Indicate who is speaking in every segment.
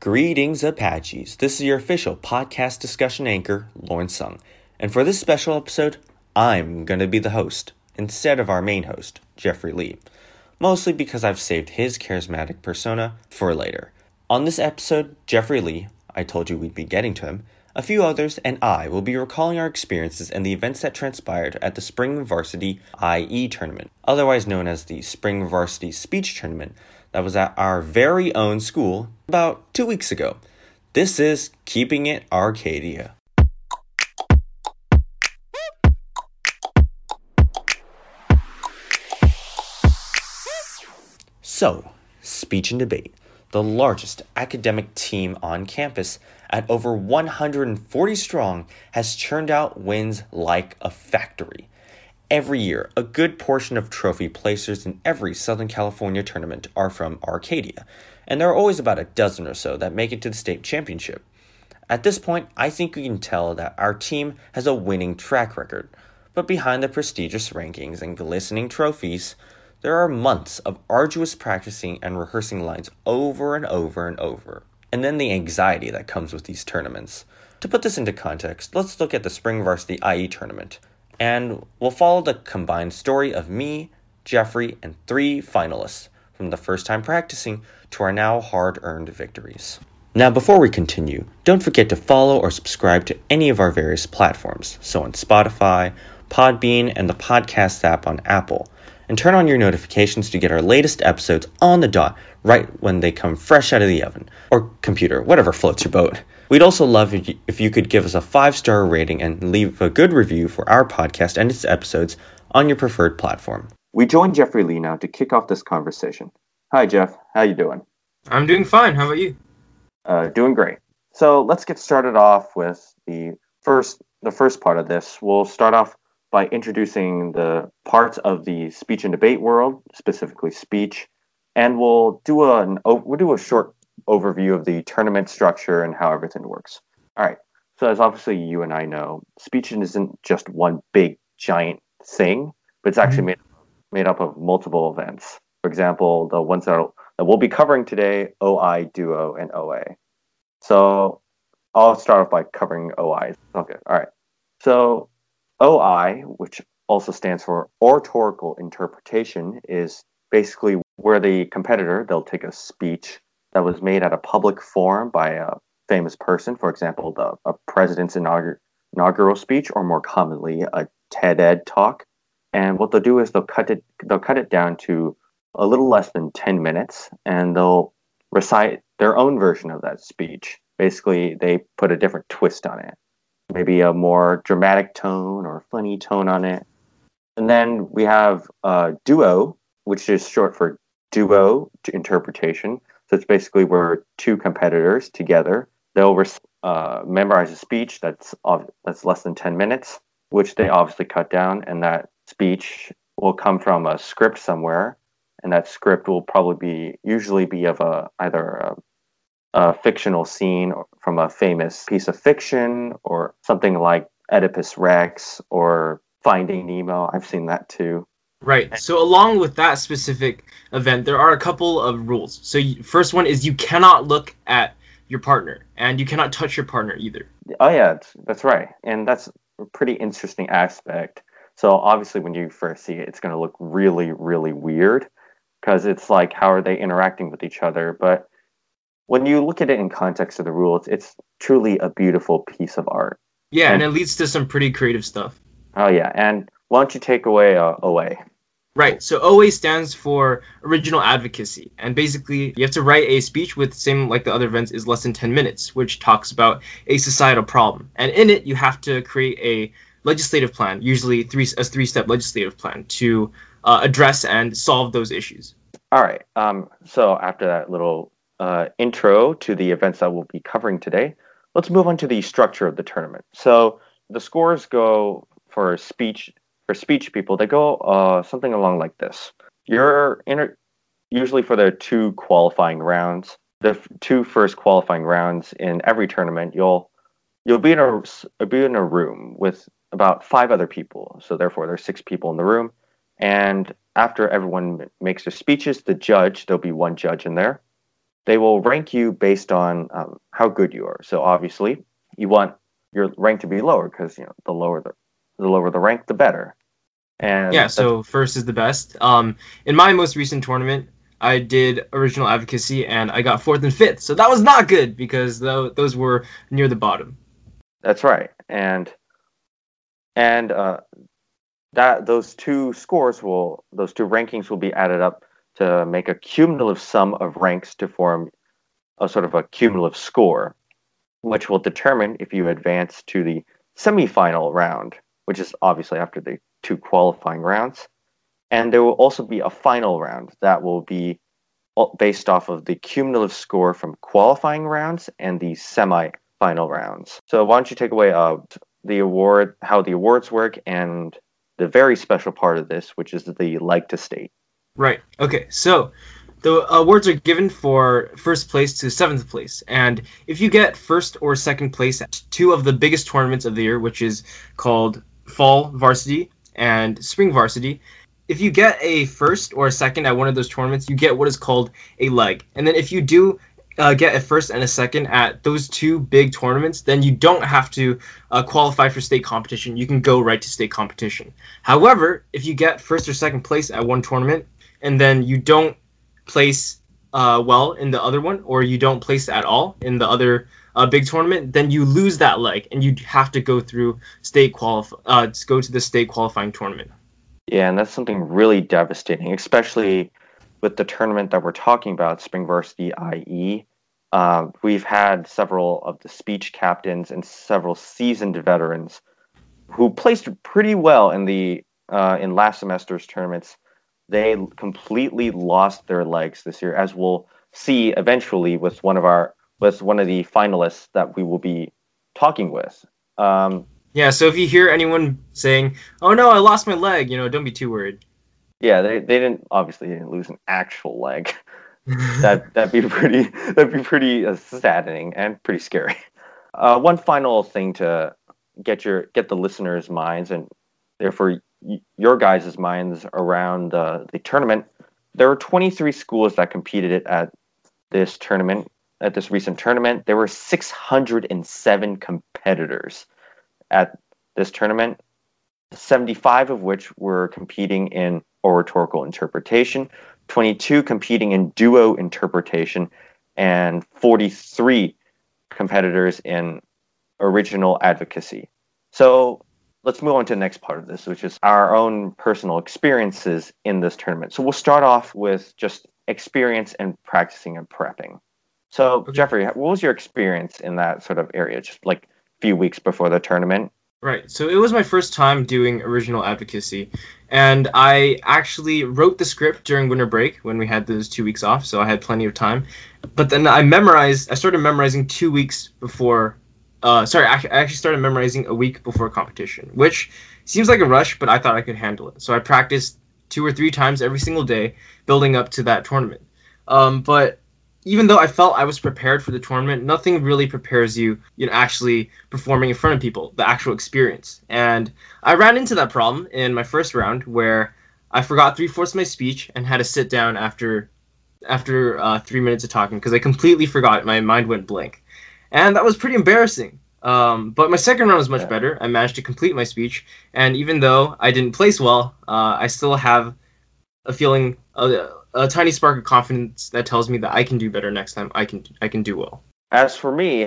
Speaker 1: Greetings, Apaches. This is your official podcast discussion anchor, Lawrence Sung. And for this special episode, I'm going to be the host instead of our main host, Jeffrey Lee. Mostly because I've saved his charismatic persona for later. On this episode, Jeffrey Lee, I told you we'd be getting to him, a few others, and I will be recalling our experiences and the events that transpired at the Spring Varsity IE tournament, otherwise known as the Spring Varsity Speech Tournament, that was at our very own school about two weeks ago. This is Keeping It Arcadia. So, speech and debate, the largest academic team on campus at over 140 strong, has churned out wins like a factory. Every year, a good portion of trophy placers in every Southern California tournament are from Arcadia, and there are always about a dozen or so that make it to the state championship. At this point, I think we can tell that our team has a winning track record, but behind the prestigious rankings and glistening trophies, there are months of arduous practicing and rehearsing lines over and over and over, and then the anxiety that comes with these tournaments. To put this into context, let's look at the Spring Varsity IE tournament and we'll follow the combined story of me, Jeffrey, and three finalists from the first time practicing to our now hard earned victories. Now, before we continue, don't forget to follow or subscribe to any of our various platforms, so on Spotify, Podbean, and the podcast app on Apple, and turn on your notifications to get our latest episodes on the dot right when they come fresh out of the oven, or computer, whatever floats your boat. We'd also love if you could give us a five star rating and leave a good review for our podcast and its episodes on your preferred platform. We join Jeffrey Lee now to kick off this conversation. Hi, Jeff. How you doing?
Speaker 2: I'm doing fine. How about you?
Speaker 1: Uh, doing great. So let's get started off with the first the first part of this. We'll start off by introducing the parts of the speech and debate world, specifically speech, and we'll do a we'll do a short overview of the tournament structure and how everything works. All right. So as obviously you and I know, speech isn't just one big giant thing, but it's actually mm-hmm. made made up of multiple events. For example, the ones that, that we'll be covering today, OI, Duo, and OA. So I'll start off by covering OI. Okay. All right. So OI, which also stands for oratorical interpretation, is basically where the competitor they'll take a speech that was made at a public forum by a famous person, for example, the a president's inaugural inaugural speech, or more commonly, a TED Ed talk. And what they'll do is they'll cut it they'll cut it down to a little less than 10 minutes and they'll recite their own version of that speech. Basically, they put a different twist on it. Maybe a more dramatic tone or funny tone on it. And then we have a duo, which is short for duo interpretation. So it's basically where two competitors together they'll uh, memorize a speech that's that's less than ten minutes, which they obviously cut down, and that speech will come from a script somewhere, and that script will probably be usually be of a either a, a fictional scene from a famous piece of fiction or something like Oedipus Rex or Finding Nemo. I've seen that too.
Speaker 2: Right. So along with that specific event, there are a couple of rules. So first one is you cannot look at your partner, and you cannot touch your partner either.
Speaker 1: Oh yeah, that's right, and that's a pretty interesting aspect. So obviously, when you first see it, it's going to look really, really weird because it's like how are they interacting with each other? But when you look at it in context of the rules, it's truly a beautiful piece of art.
Speaker 2: Yeah, and, and it leads to some pretty creative stuff.
Speaker 1: Oh yeah, and why don't you take away uh, OA?
Speaker 2: Right. So OA stands for original advocacy, and basically you have to write a speech with same like the other events is less than 10 minutes, which talks about a societal problem, and in it you have to create a legislative plan, usually three a three-step legislative plan to uh, address and solve those issues.
Speaker 1: All right. Um, so after that little uh, intro to the events that we'll be covering today, let's move on to the structure of the tournament. So the scores go for speech for speech people, they go uh, something along like this. You're in usually for the two qualifying rounds, the f- two first qualifying rounds in every tournament, you'll you'll be in a be in a room with about five other people. So therefore, there's six people in the room. And after everyone makes their speeches, the judge there'll be one judge in there. they will rank you based on um, how good you are. So obviously, you want your rank to be lower because you know the lower the the lower the rank, the better.
Speaker 2: And yeah, so first is the best. Um, in my most recent tournament, I did original advocacy and I got fourth and fifth. So that was not good because th- those were near the bottom.
Speaker 1: That's right, and and uh, that those two scores will those two rankings will be added up to make a cumulative sum of ranks to form a sort of a cumulative score, which will determine if you advance to the semifinal round, which is obviously after the two qualifying rounds. And there will also be a final round that will be based off of the cumulative score from qualifying rounds and the semi-final rounds. So why don't you take away uh, the award, how the awards work, and the very special part of this, which is the like to state.
Speaker 2: Right. Okay. So the awards are given for first place to seventh place, and if you get first or second place at two of the biggest tournaments of the year, which is called Fall Varsity and Spring Varsity, if you get a first or a second at one of those tournaments, you get what is called a leg. And then if you do uh, get a first and a second at those two big tournaments, then you don't have to uh, qualify for state competition. You can go right to state competition. However, if you get first or second place at one tournament and then you don't place uh, well in the other one, or you don't place at all in the other uh, big tournament, then you lose that leg and you have to go through state qualify, uh, go to the state qualifying tournament.
Speaker 1: Yeah, and that's something really devastating, especially with the tournament that we're talking about, Spring Varsity IE. Uh, we've had several of the speech captains and several seasoned veterans who placed pretty well in the uh, in last semester's tournaments. They completely lost their legs this year, as we'll see eventually with one of our with one of the finalists that we will be talking with. Um,
Speaker 2: yeah, so if you hear anyone saying, "Oh no, I lost my leg," you know, don't be too worried.
Speaker 1: Yeah, they, they didn't obviously they didn't lose an actual leg. that that'd be pretty that'd be pretty uh, saddening and pretty scary. Uh, one final thing to get your get the listeners' minds and therefore y- your guys' minds around the the tournament. There were 23 schools that competed at this tournament at this recent tournament. There were 607 competitors at this tournament, 75 of which were competing in oratorical interpretation, 22 competing in duo interpretation, and 43 competitors in original advocacy. So let's move on to the next part of this, which is our own personal experiences in this tournament. So we'll start off with just experience and practicing and prepping. So, okay. Jeffrey, what was your experience in that sort of area, just like a few weeks before the tournament?
Speaker 2: Right. So it was my first time doing original advocacy, and I actually wrote the script during winter break when we had those two weeks off, so I had plenty of time. But then I memorized. I started memorizing two weeks before. Uh, sorry, I actually started memorizing a week before competition, which seems like a rush, but I thought I could handle it. So I practiced two or three times every single day, building up to that tournament. Um, but even though I felt I was prepared for the tournament, nothing really prepares you, you know, actually performing in front of people, the actual experience. And I ran into that problem in my first round where I forgot three fourths of my speech and had to sit down after after uh, three minutes of talking because I completely forgot. My mind went blank, and that was pretty embarrassing. Um, but my second round was much better. I managed to complete my speech, and even though I didn't place well, uh, I still have a feeling. Uh, a tiny spark of confidence that tells me that I can do better next time. I can I can do well.
Speaker 1: As for me,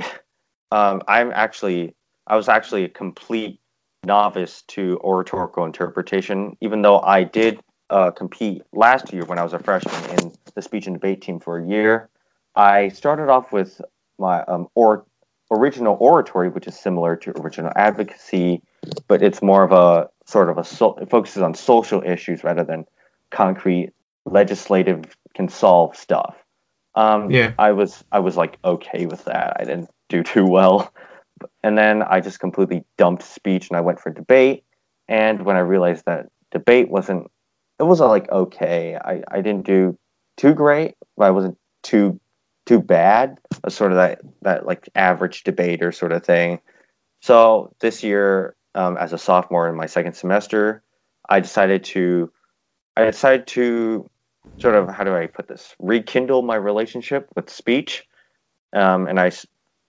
Speaker 1: um, I'm actually I was actually a complete novice to oratorical interpretation, even though I did uh, compete last year when I was a freshman in the speech and debate team for a year. I started off with my um, or, original oratory, which is similar to original advocacy, but it's more of a sort of a so, it focuses on social issues rather than concrete legislative can solve stuff. Um, yeah. I was I was like okay with that. I didn't do too well, and then I just completely dumped speech and I went for debate. And when I realized that debate wasn't, it was like okay. I, I didn't do too great, but I wasn't too too bad. A sort of that that like average debater sort of thing. So this year, um, as a sophomore in my second semester, I decided to I decided to sort of how do I put this? Rekindle my relationship with speech, um, and I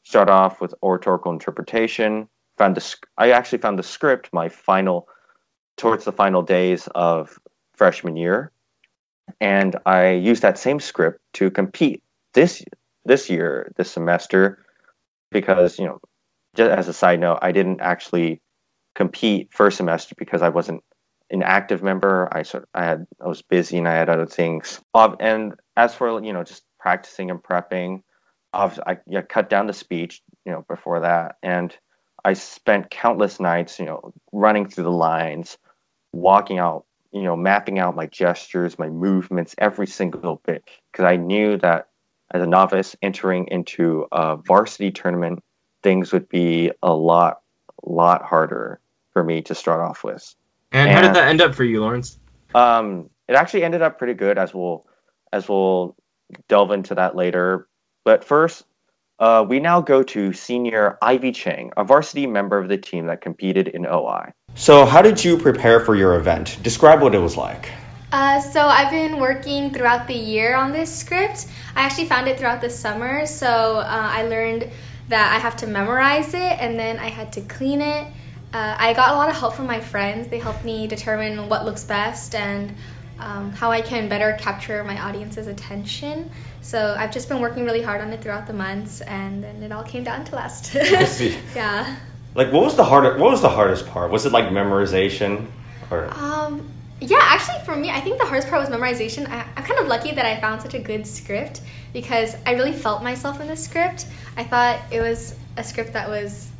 Speaker 1: start off with oratorical interpretation. Found the I actually found the script my final towards the final days of freshman year, and I used that same script to compete this this year this semester because you know just as a side note I didn't actually compete first semester because I wasn't an active member. I sort of, I had I was busy and I had other things. And as for you know just practicing and prepping, I yeah, cut down the speech you know before that, and I spent countless nights you know running through the lines, walking out you know mapping out my gestures, my movements, every single bit because I knew that as a novice entering into a varsity tournament, things would be a lot lot harder for me to start off with.
Speaker 2: And, how did that end up for you, Lawrence?
Speaker 1: Um, it actually ended up pretty good, as we'll as we'll delve into that later. But first, uh, we now go to senior Ivy Chang, a varsity member of the team that competed in OI.
Speaker 3: So, how did you prepare for your event? Describe what it was like.
Speaker 4: Uh, so I've been working throughout the year on this script. I actually found it throughout the summer, so uh, I learned that I have to memorize it and then I had to clean it uh, I got a lot of help from my friends. They helped me determine what looks best and um, how I can better capture my audience's attention. So I've just been working really hard on it throughout the months, and then it all came down to last. yeah.
Speaker 3: Like, what was the hardest? What was the hardest part? Was it like memorization, or?
Speaker 4: Um, yeah, actually, for me, I think the hardest part was memorization. I, I'm kind of lucky that I found such a good script because I really felt myself in the script. I thought it was a script that was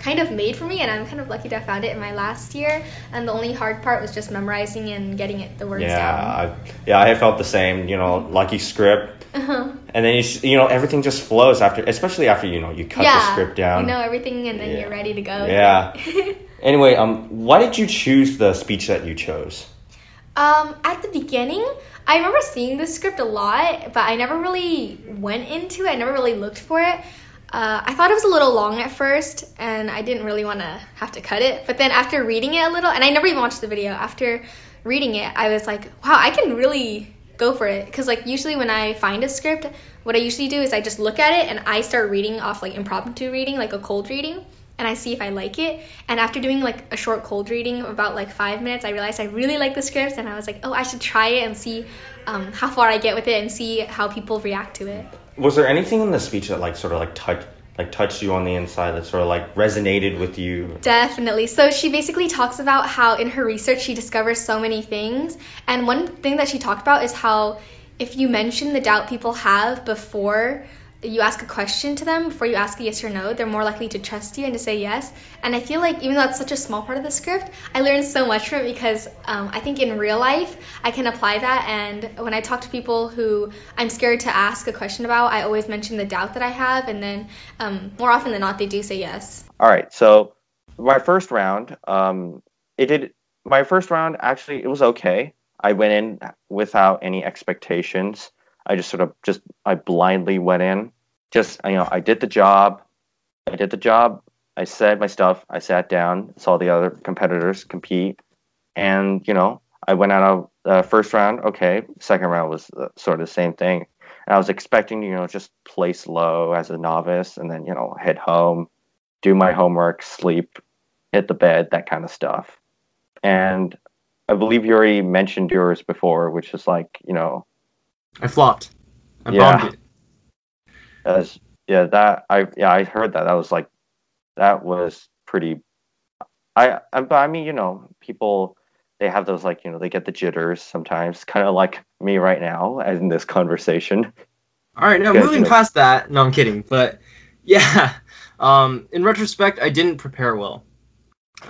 Speaker 4: kind of made for me, and I'm kind of lucky to have found it in my last year. And the only hard part was just memorizing and getting it the words
Speaker 3: yeah,
Speaker 4: down.
Speaker 3: I, yeah, I felt the same. You know, lucky script. Uh-huh. And then you, you know everything just flows after, especially after you know you cut
Speaker 4: yeah,
Speaker 3: the script down.
Speaker 4: You know everything, and then yeah. you're ready to go.
Speaker 3: Yeah. anyway, um, why did you choose the speech that you chose?
Speaker 4: Um, at the beginning, I remember seeing the script a lot, but I never really went into it. I never really looked for it. Uh, I thought it was a little long at first, and I didn't really want to have to cut it. But then after reading it a little, and I never even watched the video, after reading it, I was like, wow, I can really go for it. Because, like, usually when I find a script, what I usually do is I just look at it and I start reading off, like, impromptu reading, like a cold reading, and I see if I like it. And after doing, like, a short cold reading about, like, five minutes, I realized I really like the script, and I was like, oh, I should try it and see um, how far I get with it and see how people react to it
Speaker 3: was there anything in the speech that like sort of like touched like touched you on the inside that sort of like resonated with you?
Speaker 4: Definitely. So she basically talks about how in her research she discovers so many things and one thing that she talked about is how if you mention the doubt people have before you ask a question to them before you ask a yes or no, they're more likely to trust you and to say yes. And I feel like even though it's such a small part of the script, I learned so much from it because um, I think in real life I can apply that. And when I talk to people who I'm scared to ask a question about, I always mention the doubt that I have, and then um, more often than not, they do say yes.
Speaker 1: All right. So my first round, um, it did. My first round actually it was okay. I went in without any expectations. I just sort of just I blindly went in. Just you know, I did the job. I did the job. I said my stuff. I sat down, saw the other competitors compete, and you know, I went out of the first round. Okay, second round was uh, sort of the same thing. And I was expecting, you know, just place low as a novice, and then you know, head home, do my homework, sleep, hit the bed, that kind of stuff. And I believe you already mentioned yours before, which is like, you know,
Speaker 2: I flopped. I yeah. bombed it.
Speaker 1: As yeah, that I yeah I heard that. That was like that was pretty. I I, but I mean you know people they have those like you know they get the jitters sometimes, kind of like me right now in this conversation.
Speaker 2: All right, now moving you know, past that. No, I'm kidding, but yeah. Um, in retrospect, I didn't prepare well.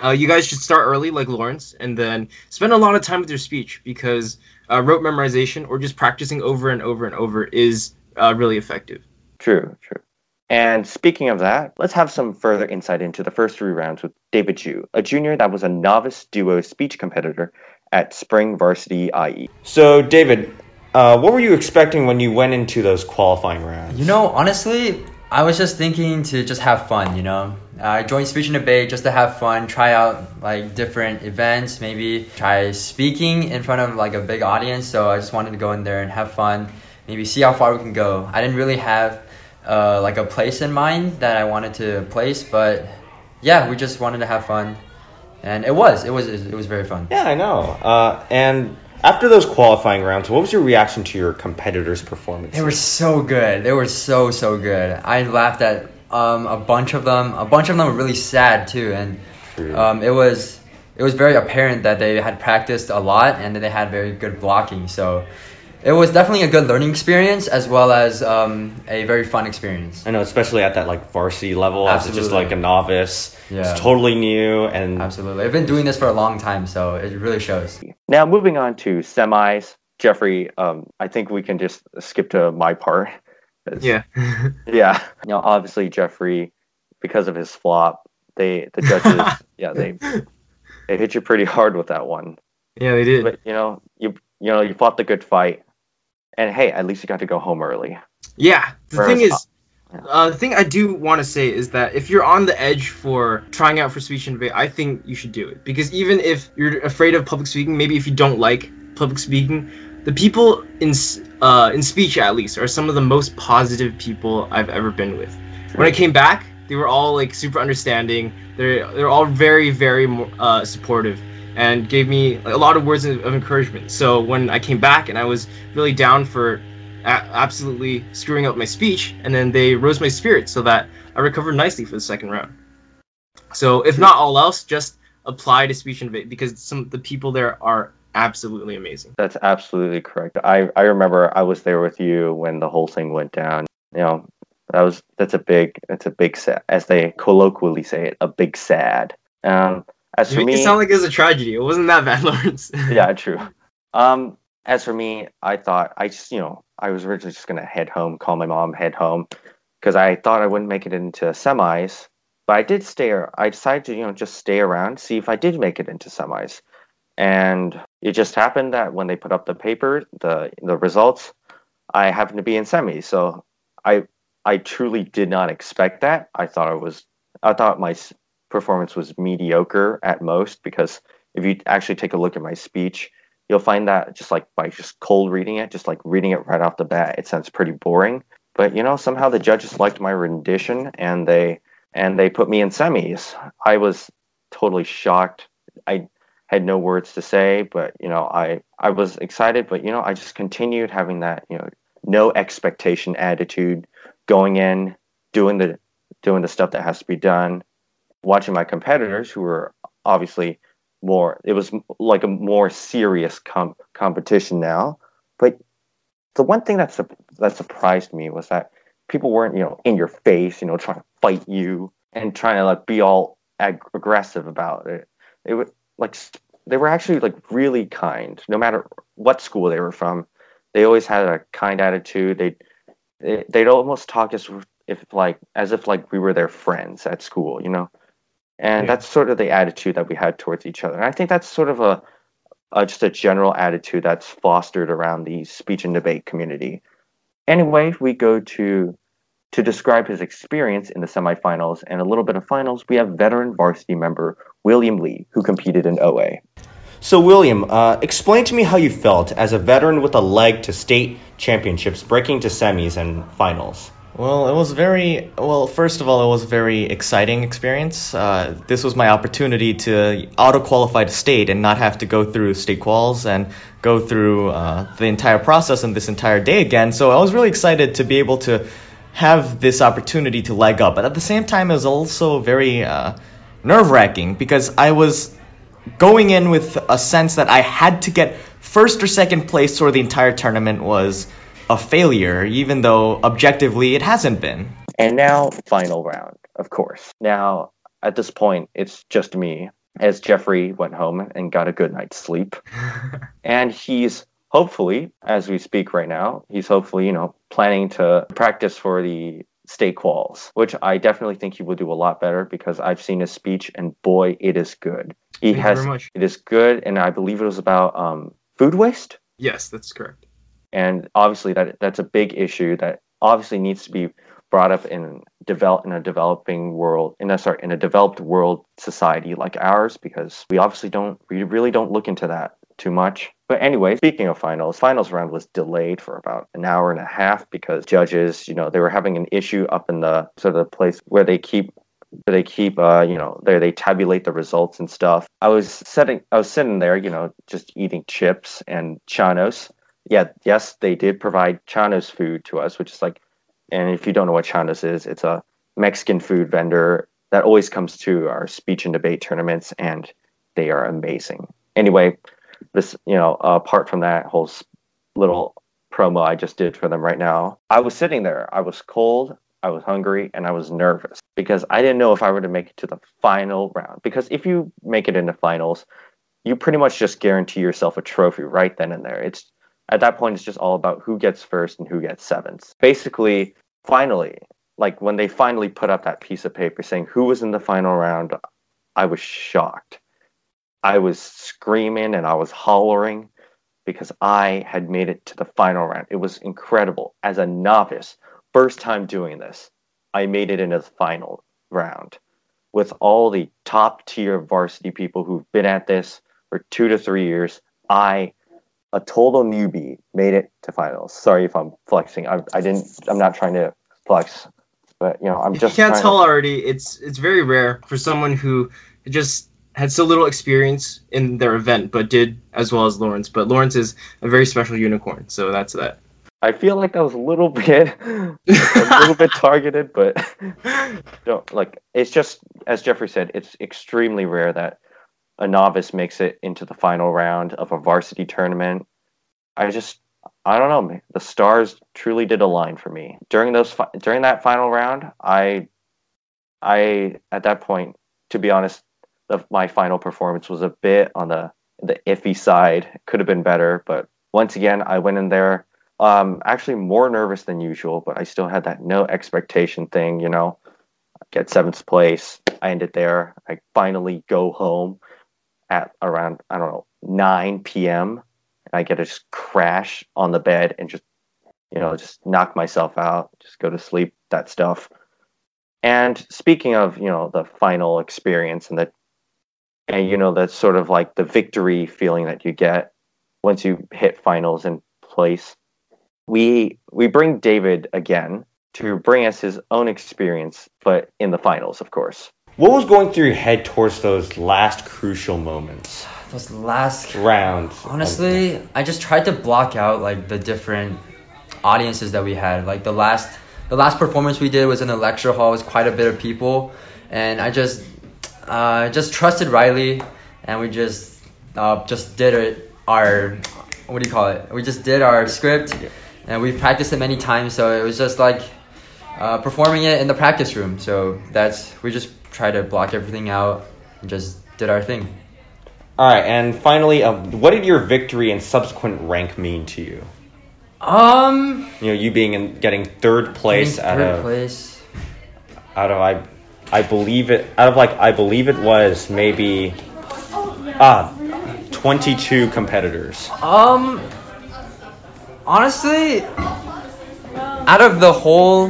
Speaker 2: Uh, you guys should start early, like Lawrence, and then spend a lot of time with your speech because uh, rote memorization or just practicing over and over and over is uh, really effective.
Speaker 1: True, true. And speaking of that, let's have some further insight into the first three rounds with David Ju, a junior that was a novice duo speech competitor at Spring Varsity IE.
Speaker 3: So, David, uh, what were you expecting when you went into those qualifying rounds?
Speaker 5: You know, honestly, I was just thinking to just have fun, you know. I joined speech and debate just to have fun, try out like different events, maybe try speaking in front of like a big audience. So I just wanted to go in there and have fun, maybe see how far we can go. I didn't really have uh, like a place in mind that I wanted to place, but yeah, we just wanted to have fun, and it was, it was, it was very fun.
Speaker 3: Yeah, I know. Uh, and after those qualifying rounds, what was your reaction to your competitors' performance?
Speaker 5: They were so good. They were so so good. I laughed at um, a bunch of them. A bunch of them were really sad too, and um, it was it was very apparent that they had practiced a lot and that they had very good blocking. So it was definitely a good learning experience as well as um, a very fun experience.
Speaker 3: I know, especially at that like varsity level, as just like a novice.
Speaker 5: Yeah.
Speaker 3: It's totally new and
Speaker 5: Absolutely, I've been doing this for a long time, so it really shows.
Speaker 1: Now, moving on to semis, Jeffrey, um, I think we can just skip to my part. It's-
Speaker 2: Yeah.
Speaker 1: Yeah. You know, obviously Jeffrey, because of his flop, they the judges, yeah, they they hit you pretty hard with that one.
Speaker 2: yeah, they did.
Speaker 1: But you know, you you know, you fought the good fight, and hey, at least you got to go home early.
Speaker 2: Yeah, the
Speaker 1: Whereas,
Speaker 2: thing is,
Speaker 1: uh, yeah.
Speaker 2: uh, the thing I do want to say is that if you're on the edge for trying out for speech and debate, I think you should do it because even if you're afraid of public speaking, maybe if you don't like public speaking, the people in uh, in speech at least are some of the most positive people I've ever been with. When I came back, they were all like super understanding. They're they're all very very uh, supportive and gave me a lot of words of, of encouragement. So when I came back and I was really down for a- absolutely screwing up my speech, and then they rose my spirits so that I recovered nicely for the second round. So if not all else, just apply to speech and debate because some of the people there are absolutely amazing.
Speaker 1: That's absolutely correct. I I remember I was there with you when the whole thing went down. You know, that was that's a big that's a big sad, as they colloquially say it, a big sad. Um, as for me,
Speaker 2: it sound like it was a tragedy. It wasn't that bad, Lawrence.
Speaker 1: yeah, true. Um, as for me, I thought I just, you know, I was originally just gonna head home, call my mom, head home, because I thought I wouldn't make it into semis. But I did stay. I decided to, you know, just stay around, see if I did make it into semis. And it just happened that when they put up the paper, the the results, I happened to be in semis. So I I truly did not expect that. I thought it was. I thought my performance was mediocre at most because if you actually take a look at my speech, you'll find that just like by just cold reading it, just like reading it right off the bat, it sounds pretty boring. But you know, somehow the judges liked my rendition and they and they put me in semis. I was totally shocked. I had no words to say, but you know, I I was excited, but you know, I just continued having that, you know, no expectation attitude going in, doing the doing the stuff that has to be done, watching my competitors who were obviously more it was like a more serious com- competition now. But the one thing that, sup- that surprised me was that people weren't you know in your face you know trying to fight you and trying to like be all ag- aggressive about it. It was like they were actually like really kind no matter what school they were from they always had a kind attitude they'd they- they'd almost talk as if like as if like we were their friends at school you know and
Speaker 2: Yeah.
Speaker 1: that's sort of the attitude that we had towards each other. And I think that's sort of a, a just a general attitude that's fostered around the speech and debate community. Anyway, we go to to describe his experience in the semifinals and a little bit of finals. We have veteran varsity member William Lee, who competed in OA.
Speaker 3: So, William, uh, explain to me how you felt as a veteran with a leg to state championships, breaking to semis and finals.
Speaker 6: Well, it was very well. First of all, it was a very exciting experience. Uh, this was my opportunity to auto qualify to state and not have to go through state quals and go through uh, the entire process and this entire day again. So I was really excited to be able to have this opportunity to leg up. But at the same time, it was also very uh, nerve wracking because I was going in with a sense that I had to get first or second place or the entire tournament was a failure, even though objectively it hasn't been.
Speaker 1: And now, final round, of course. Now, at this point, it's just me, as Jeffrey went home and got a good night's sleep. and he's hopefully, as we speak right now, he's hopefully, you know, planning to practice for the state quals, which I definitely think he will do a lot better because I've seen his speech and boy, it is good. He
Speaker 2: Thank you
Speaker 1: has
Speaker 2: very much.
Speaker 1: it is good, and I believe it was about um, food waste
Speaker 2: Yes, that's correct.
Speaker 1: and obviously that that's a big issue that obviously needs to be brought up in develop in a developing world in a sorry in a developed world society like ours because we obviously don't we really don't look into that too much. But anyway, speaking of finals, finals round was delayed for about an hour and a half because judges, you know, they were having an issue up in the sort of the place where they keep they keep uh, you know, there they tabulate the results and stuff. I was sitting I was sitting there, you know, just eating chips and chanos. Yeah, yes, they did provide chanos food to us, which is like and if you don't know what chanos is, it's a Mexican food vendor that always comes to our speech and debate tournaments and they are amazing. Anyway, this, you know, apart from that whole little promo I just did for them right now, I was sitting there. I was cold, I was hungry, and I was nervous because I didn't know if I were to make it to the final round. Because if you make it into finals, you pretty much just guarantee yourself a trophy right then and there. It's at that point, it's just all about who gets first and who gets seventh. Basically, finally, like when they finally put up that piece of paper saying who was in the final round, I was shocked. I was screaming and I was hollering because I had made it to the final round. It was incredible. As a novice, first time doing this, I made it into the final round with all the top tier varsity people who've been at this for two to three years. I, a total newbie, made it to finals. Sorry if I'm flexing. I, I didn't. I'm not trying to flex, but you know, I'm just.
Speaker 2: You can't tell
Speaker 1: to...
Speaker 2: already. It's it's very rare for someone who just had so little experience in their event, but did as well as Lawrence. But Lawrence is a very special unicorn, so that's that.
Speaker 1: I feel like that was a little bit, a little bit targeted, but don't like. It's just as Jeffrey said, it's extremely rare that a novice makes it into the final round of a varsity tournament. I just, I don't know. The stars truly did align for me during those during that final round. I, I at that point, to be honest, the, my final performance was a bit on the the iffy side. It could have been better, but once again, I went in there um, actually more nervous than usual, but I still had that no expectation thing. You know, get seventh place. I ended there. I finally go home at around I don't know 9 p.m. and I get to just crash on the bed and just you know just knock myself out, just go to sleep. That stuff. And speaking of you know the final experience and the and you know that's sort of like the victory feeling that you get once you hit finals in place. We we bring david again to bring us his own experience but in the finals of course.
Speaker 3: What was going through your head towards those last crucial moments?
Speaker 5: Those last
Speaker 3: rounds.
Speaker 5: Honestly i just tried to block out like the different audiences that we had. Like the last the last performance we did was in a lecture hall with quite a bit of people. And i just uh, just trusted Riley, and we just uh, just did it. Our what do you call it? We just did our script, and we practiced it many times. So it was just like uh, performing it in the practice room. So that's we just tried to block everything out and just did our thing.
Speaker 3: All right, and finally, um, what did your victory and subsequent rank mean to you?
Speaker 5: Um,
Speaker 3: you know, you being in getting third place
Speaker 5: third
Speaker 3: out of
Speaker 5: place.
Speaker 3: out of I I believe it out of like I believe it was maybe ah 22 competitors.
Speaker 5: Um honestly out of the whole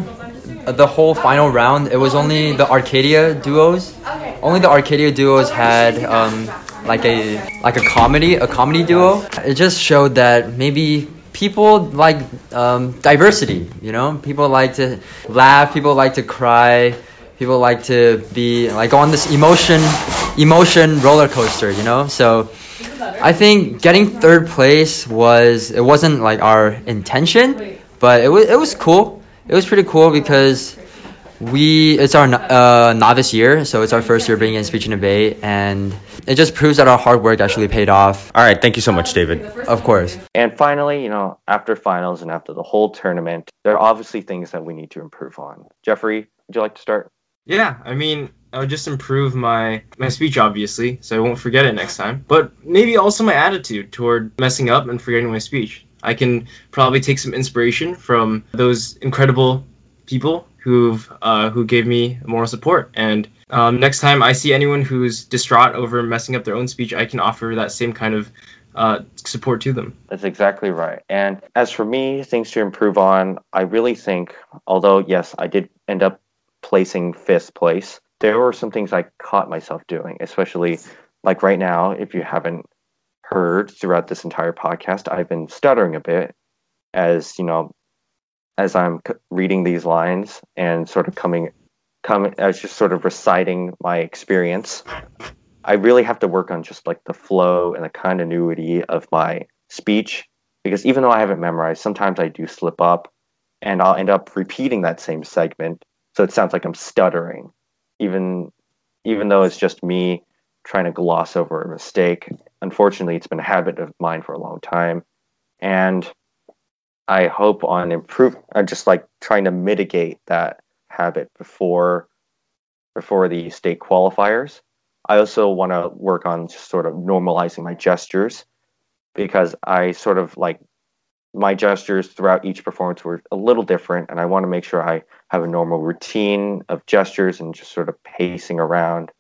Speaker 5: the whole final round it was only the Arcadia duos. Only the Arcadia duos had um like a like a comedy a comedy duo. It just showed that maybe people like um, diversity you know people like to laugh people like to cry people like to be like on this emotion emotion roller coaster you know? So i think getting third place was it wasn't like our intention but it was it was cool. It was pretty cool because we it's our uh, novice year so it's our first year being in speech and debate and it just proves that our hard work actually paid off.
Speaker 3: All right thank you so much david.
Speaker 5: Of course.
Speaker 1: And finally you know after finals and after the whole tournament there are obviously things that we need to improve on. Jeffrey would you like to start
Speaker 2: yeah, I mean, I would just improve my my speech obviously, so I won't forget it next time. But maybe also my attitude toward messing up and forgetting my speech. I can probably take some inspiration from those incredible people who've uh, who gave me moral support. And um, next time I see anyone who's distraught over messing up their own speech, I can offer that same kind of uh, support to them.
Speaker 1: That's exactly right. And as for me, things to improve on, I really think, although yes, I did end up placing fifth place, there were some things I caught myself doing, especially like right now, if you haven't heard throughout this entire podcast, I've been stuttering a bit as, you know, as I'm reading these lines and sort of coming, coming, as just sort of reciting my experience. I really have to work on just like the flow and the continuity of my speech because even though I haven't memorized, sometimes I do slip up and I'll end up repeating that same segment. So it sounds like I'm stuttering, even even though it's just me trying to gloss over a mistake. Unfortunately, it's been a habit of mine for a long time, and I hope on improve. I'm just like trying to mitigate that habit before before the state qualifiers. I also want to work on just sort of normalizing my gestures because I sort of like my gestures throughout each performance were a little different, and I want to make sure I have a normal routine of gestures and just sort of pacing around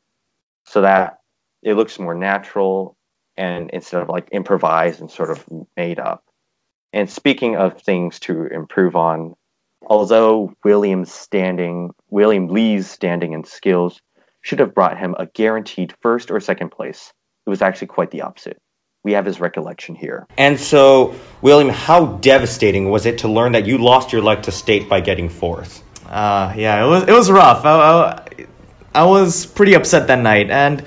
Speaker 1: so that it looks more natural and instead of like improvised and sort of made up. And speaking of things to improve on, although William's standing, William Lee's standing and skills should have brought him a guaranteed first or second place, it was actually quite the opposite we have his recollection here.
Speaker 3: And so, William, how devastating was it to learn that you lost your leg to state by getting fourth?
Speaker 6: Uh, yeah, it was it was rough. I, I, I was pretty upset that night, and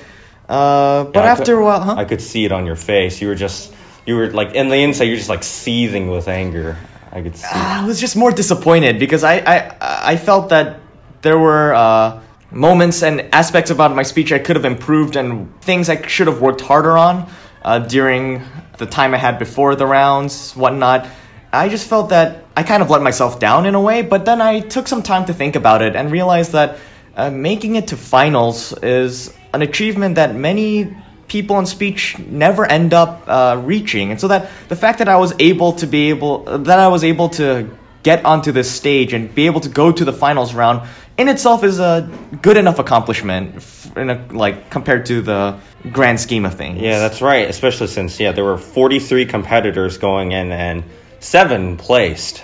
Speaker 6: uh, but
Speaker 3: Yeah,
Speaker 6: after
Speaker 3: could-
Speaker 6: a while, huh?
Speaker 3: I could see it on your face. You were just, you were like, in the inside, you're just like seething with anger. I could see.
Speaker 6: I was just more disappointed because I I, I felt that there were uh, moments and aspects about my speech I could have improved and things I should have worked harder on uh, during the time I had before the rounds, whatnot. I just felt that I kind of let myself down in a way, but then I took some time to think about it and realized that uh, making it to finals is an achievement that many people in speech never end up uh, reaching, and so that the fact that I was able to be able that I was able to get onto this stage and be able to go to the finals round in itself is a good enough accomplishment in a, like compared to the grand scheme of things.
Speaker 3: Yeah, that's right. Especially since yeah, there were 43 competitors going in and seven placed.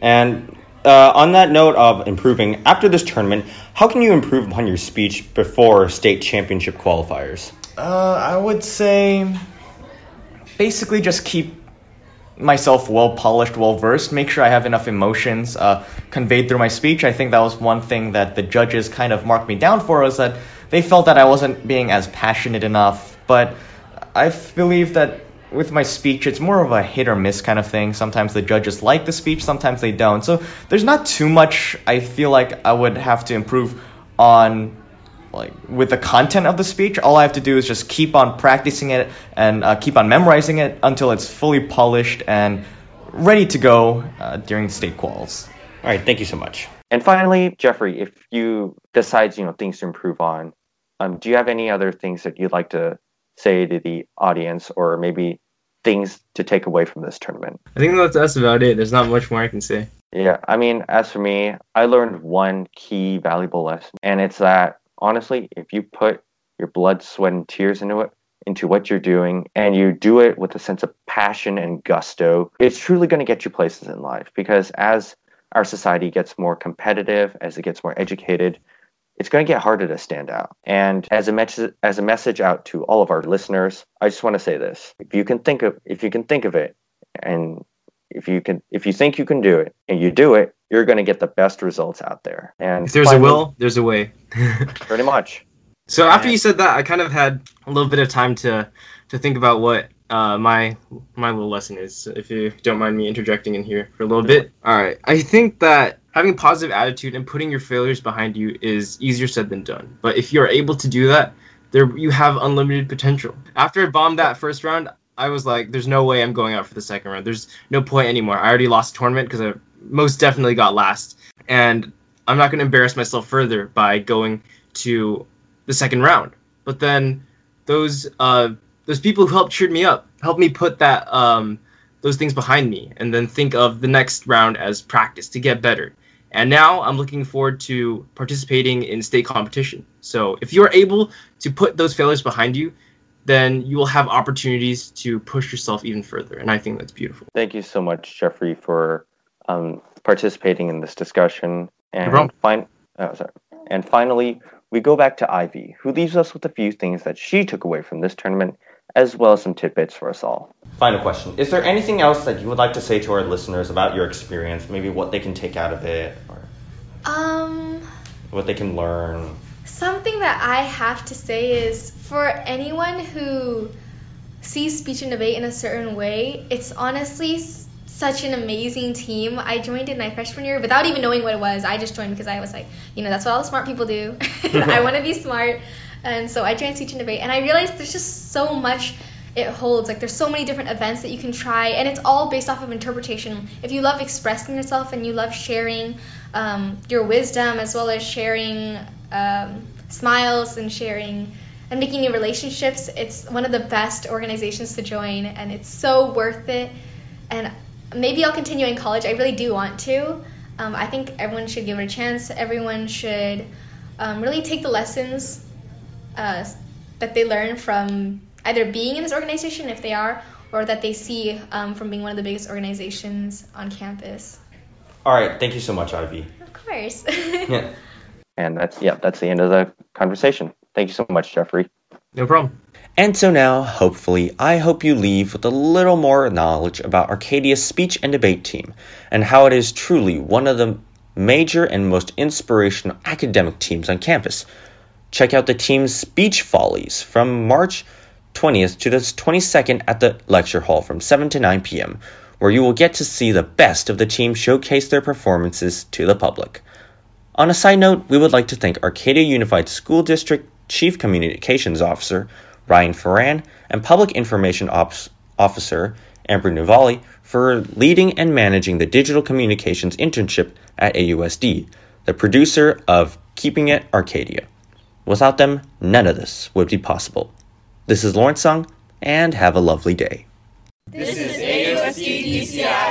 Speaker 3: And uh, on that note of improving after this tournament, how can you improve upon your speech before state championship qualifiers?
Speaker 6: Uh, I would say basically just keep myself well polished, well versed. Make sure I have enough emotions uh, conveyed through my speech. I think that was one thing that the judges kind of marked me down for was that they felt that I wasn't being as passionate enough. But I believe that with my speech, it's more of a hit or miss kind of thing. Sometimes the judges like the speech, sometimes they don't. So there's not too much I feel like I would have to improve on like with the content of the speech all i have to do is just keep on practicing it and uh, keep on memorizing it until it's fully polished and ready to go uh, during state quals
Speaker 3: All right, thank you so much.
Speaker 1: And finally, Jeffrey, if you decide, you know, things to improve on, um, do you have any other things that you'd like to say to the audience, or maybe things to take away from this tournament?
Speaker 2: I think that's, that's about it. There's not much more I can say.
Speaker 1: Yeah, I mean, as for me, I learned one key valuable lesson, and it's that honestly, if you put your blood, sweat, and tears into it, into what you're doing, and you do it with a sense of passion and gusto, it's truly going to get you places in life. Because as our society gets more competitive, as it gets more educated, it's going to get harder to stand out. And as a message, as a message out to all of our listeners, I just want to say this: if you can think of, if you can think of it, and if you can, if you think you can do it, and you do it, you're going to get the best results out there. And
Speaker 2: If there's a will, there's a way.
Speaker 1: pretty much.
Speaker 2: So after you said that, I kind of had a little bit of time to to think about what uh, my my little lesson is. If you don't mind me interjecting in here for a little bit. All right. I think that having a positive attitude and putting your failures behind you is easier said than done. But if you're able to do that, there you have unlimited potential. After I bombed that first round, I was like, "There's no way I'm going out for the second round. There's no point anymore. I already lost tournament because I most definitely got last, and I'm not going to embarrass myself further by going to the second round. But then those uh, those people who helped cheered me up helped me put that um, those things behind me, and then think of the next round as practice to get better. And now I'm looking forward to participating in state competition. So if you're able to put those failures behind you, then you will have opportunities to push yourself even further. And I think that's beautiful.
Speaker 7: Thank you so much, Jeffrey, for um, participating in this discussion. And
Speaker 2: problem.
Speaker 7: fin- oh, sorry. And finally, we go back to Ivy, who leaves us with a few things that she took away from this tournament, as well as some tidbits for us all.
Speaker 1: Final question. Is there anything else that you would like to say to our listeners about your experience? Maybe what they can take out of it or
Speaker 4: Um,
Speaker 1: what they can learn?
Speaker 4: something that I have to say is for anyone who sees speech and debate in a certain way, it's honestly such an amazing team. I joined in my freshman year without even knowing what it was. I just joined because I was like, you know, that's what all the smart people do. I want to be smart. And so I joined speech and debate, and I realized there's just so much it holds. Like there's so many different events that you can try, and it's all based off of interpretation. If you love expressing yourself and you love sharing um, your wisdom as well as sharing um, smiles and sharing and making new relationships, it's one of the best organizations to join, and it's so worth it. And maybe I'll continue in college. I really do want to. Um, I think everyone should give it a chance. Everyone should um, really take the lessons uh, that they learn from either being in this organization, if they are, or that they see um, from being one of the biggest organizations on campus.
Speaker 1: All right. Thank you so much, Ivy.
Speaker 4: Of course.
Speaker 1: Yeah.
Speaker 7: And that's yeah, that's the end of the conversation. Thank you so much, Jeffrey.
Speaker 2: No problem.
Speaker 1: And so now, hopefully, I hope you leave with a little more knowledge about Arcadia's speech and debate team and how it is truly one of the major and most inspirational academic teams on campus. Check out the team's Speech Follies from March 20th to the 22nd at the lecture hall from 7 to 9 p.m., where you will get to see the best of the team showcase their performances to the public. On a side note, we would like to thank Arcadia Unified School District Chief Communications Officer Ryan Ferran and Public Information Officer Amber Nuvali for leading and managing the Digital Communications Internship at AUSD, the producer of Keeping It Arcadia. Without them, none of this would be possible. This is Lawrence Sung, and have a lovely day.
Speaker 8: This is AUSD DCI